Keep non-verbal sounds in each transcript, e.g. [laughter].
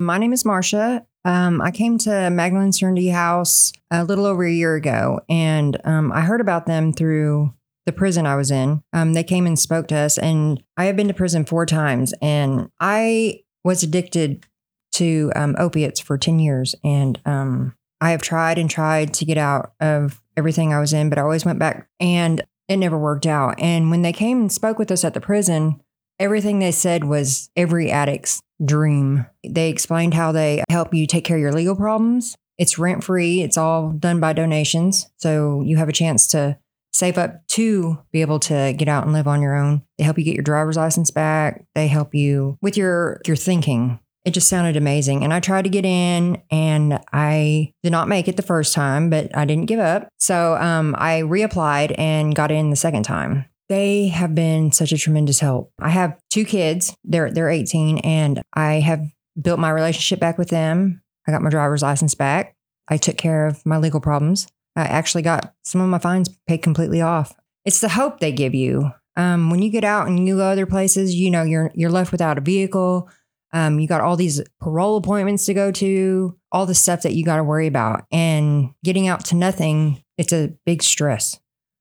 My name is Marsha. Um, I came to Magdalene Serenity House a little over a year ago, and um, I heard about them through the prison I was in. Um, they came and spoke to us, and I have been to prison four times, and I was addicted to um, opiates for 10 years. And um, I have tried and tried to get out of everything I was in, but I always went back and it never worked out. And when they came and spoke with us at the prison, everything they said was every addict's dream. They explained how they help you take care of your legal problems. It's rent free, it's all done by donations. So you have a chance to save up to be able to get out and live on your own. They help you get your driver's license back. They help you with your your thinking. It just sounded amazing. And I tried to get in and I did not make it the first time, but I didn't give up. So um, I reapplied and got in the second time. They have been such a tremendous help. I have two kids. They're they're 18 and I have built my relationship back with them. I got my driver's license back. I took care of my legal problems. I actually got some of my fines paid completely off. It's the hope they give you. Um, when you get out and you go other places, you know you're you're left without a vehicle. Um, you got all these parole appointments to go to, all the stuff that you got to worry about, and getting out to nothing. It's a big stress.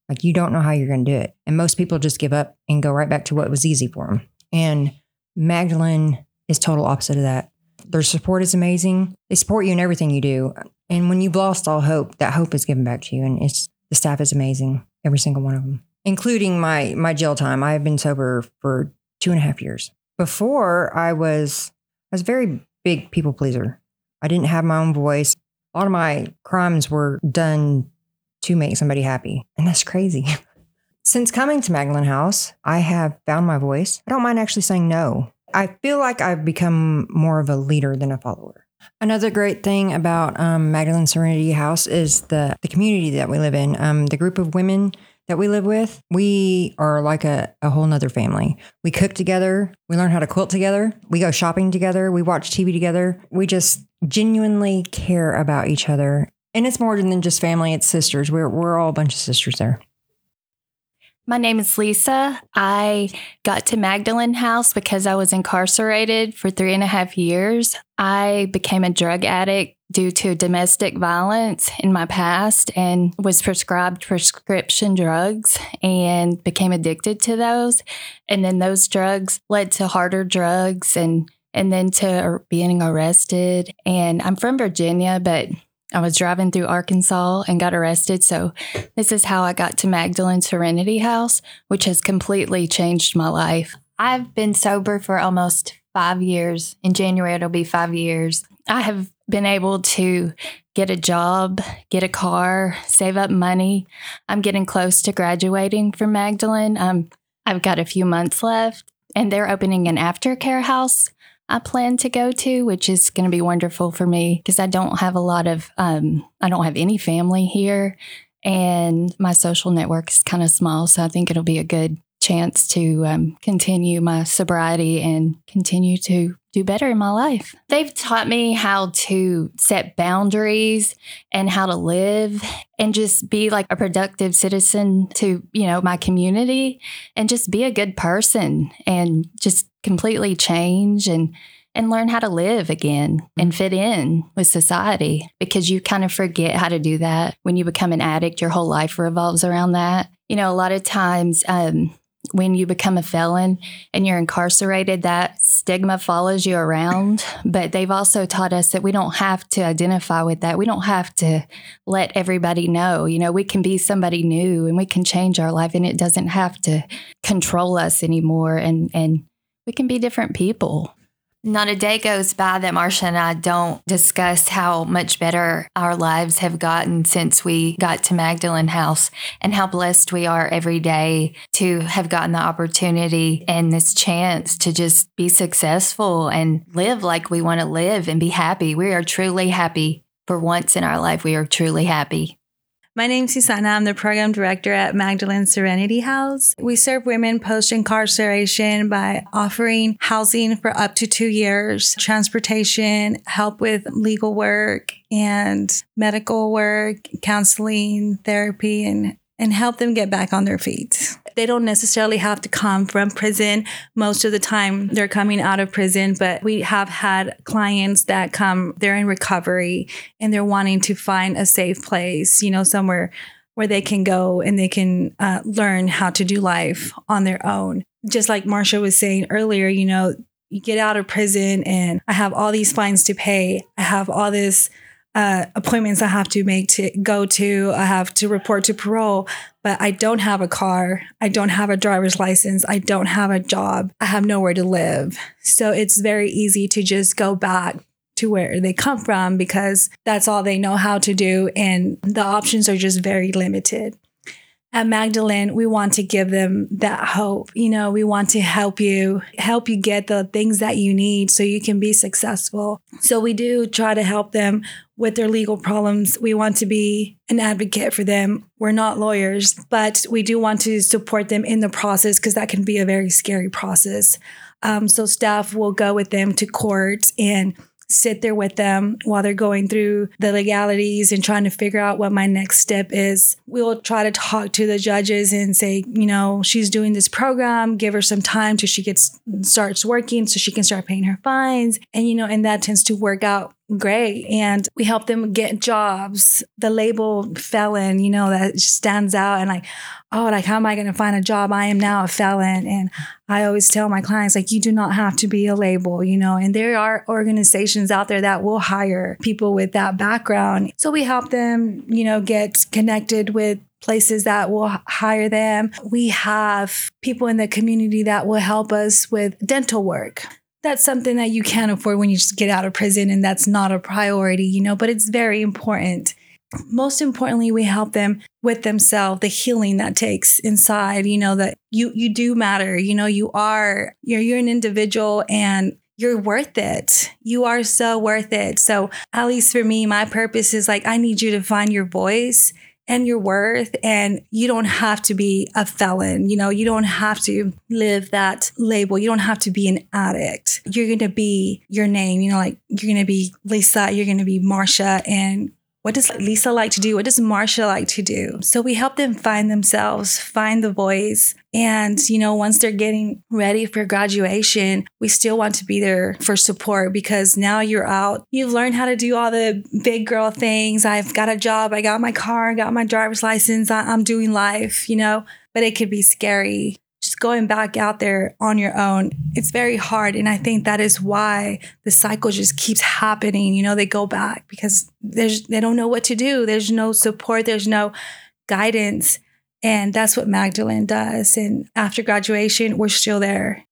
Like you don't know how you're going to do it, and most people just give up and go right back to what was easy for them. And Magdalene is total opposite of that. Their support is amazing. They support you in everything you do. And when you've lost all hope, that hope is given back to you. And it's the staff is amazing, every single one of them, including my my jail time. I have been sober for two and a half years. Before I was I was a very big people pleaser. I didn't have my own voice. A lot of my crimes were done to make somebody happy. And that's crazy. [laughs] Since coming to Magdalene House, I have found my voice. I don't mind actually saying no. I feel like I've become more of a leader than a follower. Another great thing about um, Magdalene Serenity House is the the community that we live in. Um, the group of women that we live with, we are like a, a whole nother family. We cook together. We learn how to quilt together. We go shopping together. We watch TV together. We just genuinely care about each other. And it's more than just family, it's sisters. We're, we're all a bunch of sisters there. My name is Lisa. I got to Magdalene House because I was incarcerated for three and a half years. I became a drug addict due to domestic violence in my past and was prescribed prescription drugs and became addicted to those. And then those drugs led to harder drugs and and then to being arrested. And I'm from Virginia, but I was driving through Arkansas and got arrested. So, this is how I got to Magdalene Serenity House, which has completely changed my life. I've been sober for almost five years. In January, it'll be five years. I have been able to get a job, get a car, save up money. I'm getting close to graduating from Magdalene. Um, I've got a few months left, and they're opening an aftercare house I plan to go to, which is going to be wonderful for me because I don't have a lot of, um, I don't have any family here and my social network is kind of small. So I think it'll be a good chance to um, continue my sobriety and continue to do better in my life. They've taught me how to set boundaries and how to live and just be like a productive citizen to, you know, my community and just be a good person and just completely change and and learn how to live again and fit in with society because you kind of forget how to do that when you become an addict your whole life revolves around that you know a lot of times um, when you become a felon and you're incarcerated, that stigma follows you around. But they've also taught us that we don't have to identify with that. We don't have to let everybody know. You know, we can be somebody new and we can change our life and it doesn't have to control us anymore. And, and we can be different people. Not a day goes by that Marsha and I don't discuss how much better our lives have gotten since we got to Magdalene House and how blessed we are every day to have gotten the opportunity and this chance to just be successful and live like we want to live and be happy. We are truly happy. For once in our life, we are truly happy. My name's Susanna. I'm the program director at Magdalene Serenity House. We serve women post incarceration by offering housing for up to two years, transportation, help with legal work and medical work, counseling, therapy, and and help them get back on their feet. They don't necessarily have to come from prison. Most of the time, they're coming out of prison, but we have had clients that come, they're in recovery and they're wanting to find a safe place, you know, somewhere where they can go and they can uh, learn how to do life on their own. Just like Marsha was saying earlier, you know, you get out of prison and I have all these fines to pay. I have all this uh, appointments I have to make to go to. I have to report to parole, but I don't have a car. I don't have a driver's license. I don't have a job. I have nowhere to live. So it's very easy to just go back to where they come from because that's all they know how to do. And the options are just very limited at Magdalene, we want to give them that hope. You know, we want to help you, help you get the things that you need so you can be successful. So we do try to help them with their legal problems. We want to be an advocate for them. We're not lawyers, but we do want to support them in the process because that can be a very scary process. Um, so staff will go with them to court and sit there with them while they're going through the legalities and trying to figure out what my next step is. We'll try to talk to the judges and say, you know, she's doing this program, give her some time till she gets starts working so she can start paying her fines. And you know, and that tends to work out great. And we help them get jobs. The label felon, you know, that stands out and like, oh, like, how am I going to find a job? I am now a felon. And I always tell my clients, like, you do not have to be a label, you know, and there are organizations out there that will hire people with that background. So we help them, you know, get connected with places that will hire them. We have people in the community that will help us with dental work that's something that you can't afford when you just get out of prison and that's not a priority, you know, but it's very important most importantly we help them with themselves the healing that takes inside you know that you you do matter you know you are you're you're an individual and you're worth it. You are so worth it. So, at least for me, my purpose is like, I need you to find your voice and your worth. And you don't have to be a felon. You know, you don't have to live that label. You don't have to be an addict. You're going to be your name. You know, like you're going to be Lisa, you're going to be Marsha, and what does Lisa like to do? What does Marsha like to do? So we help them find themselves, find the voice. And, you know, once they're getting ready for graduation, we still want to be there for support because now you're out. You've learned how to do all the big girl things. I've got a job. I got my car, I got my driver's license. I'm doing life, you know, but it could be scary going back out there on your own, it's very hard. And I think that is why the cycle just keeps happening. You know, they go back because there's they don't know what to do. There's no support, there's no guidance. And that's what Magdalene does. And after graduation, we're still there.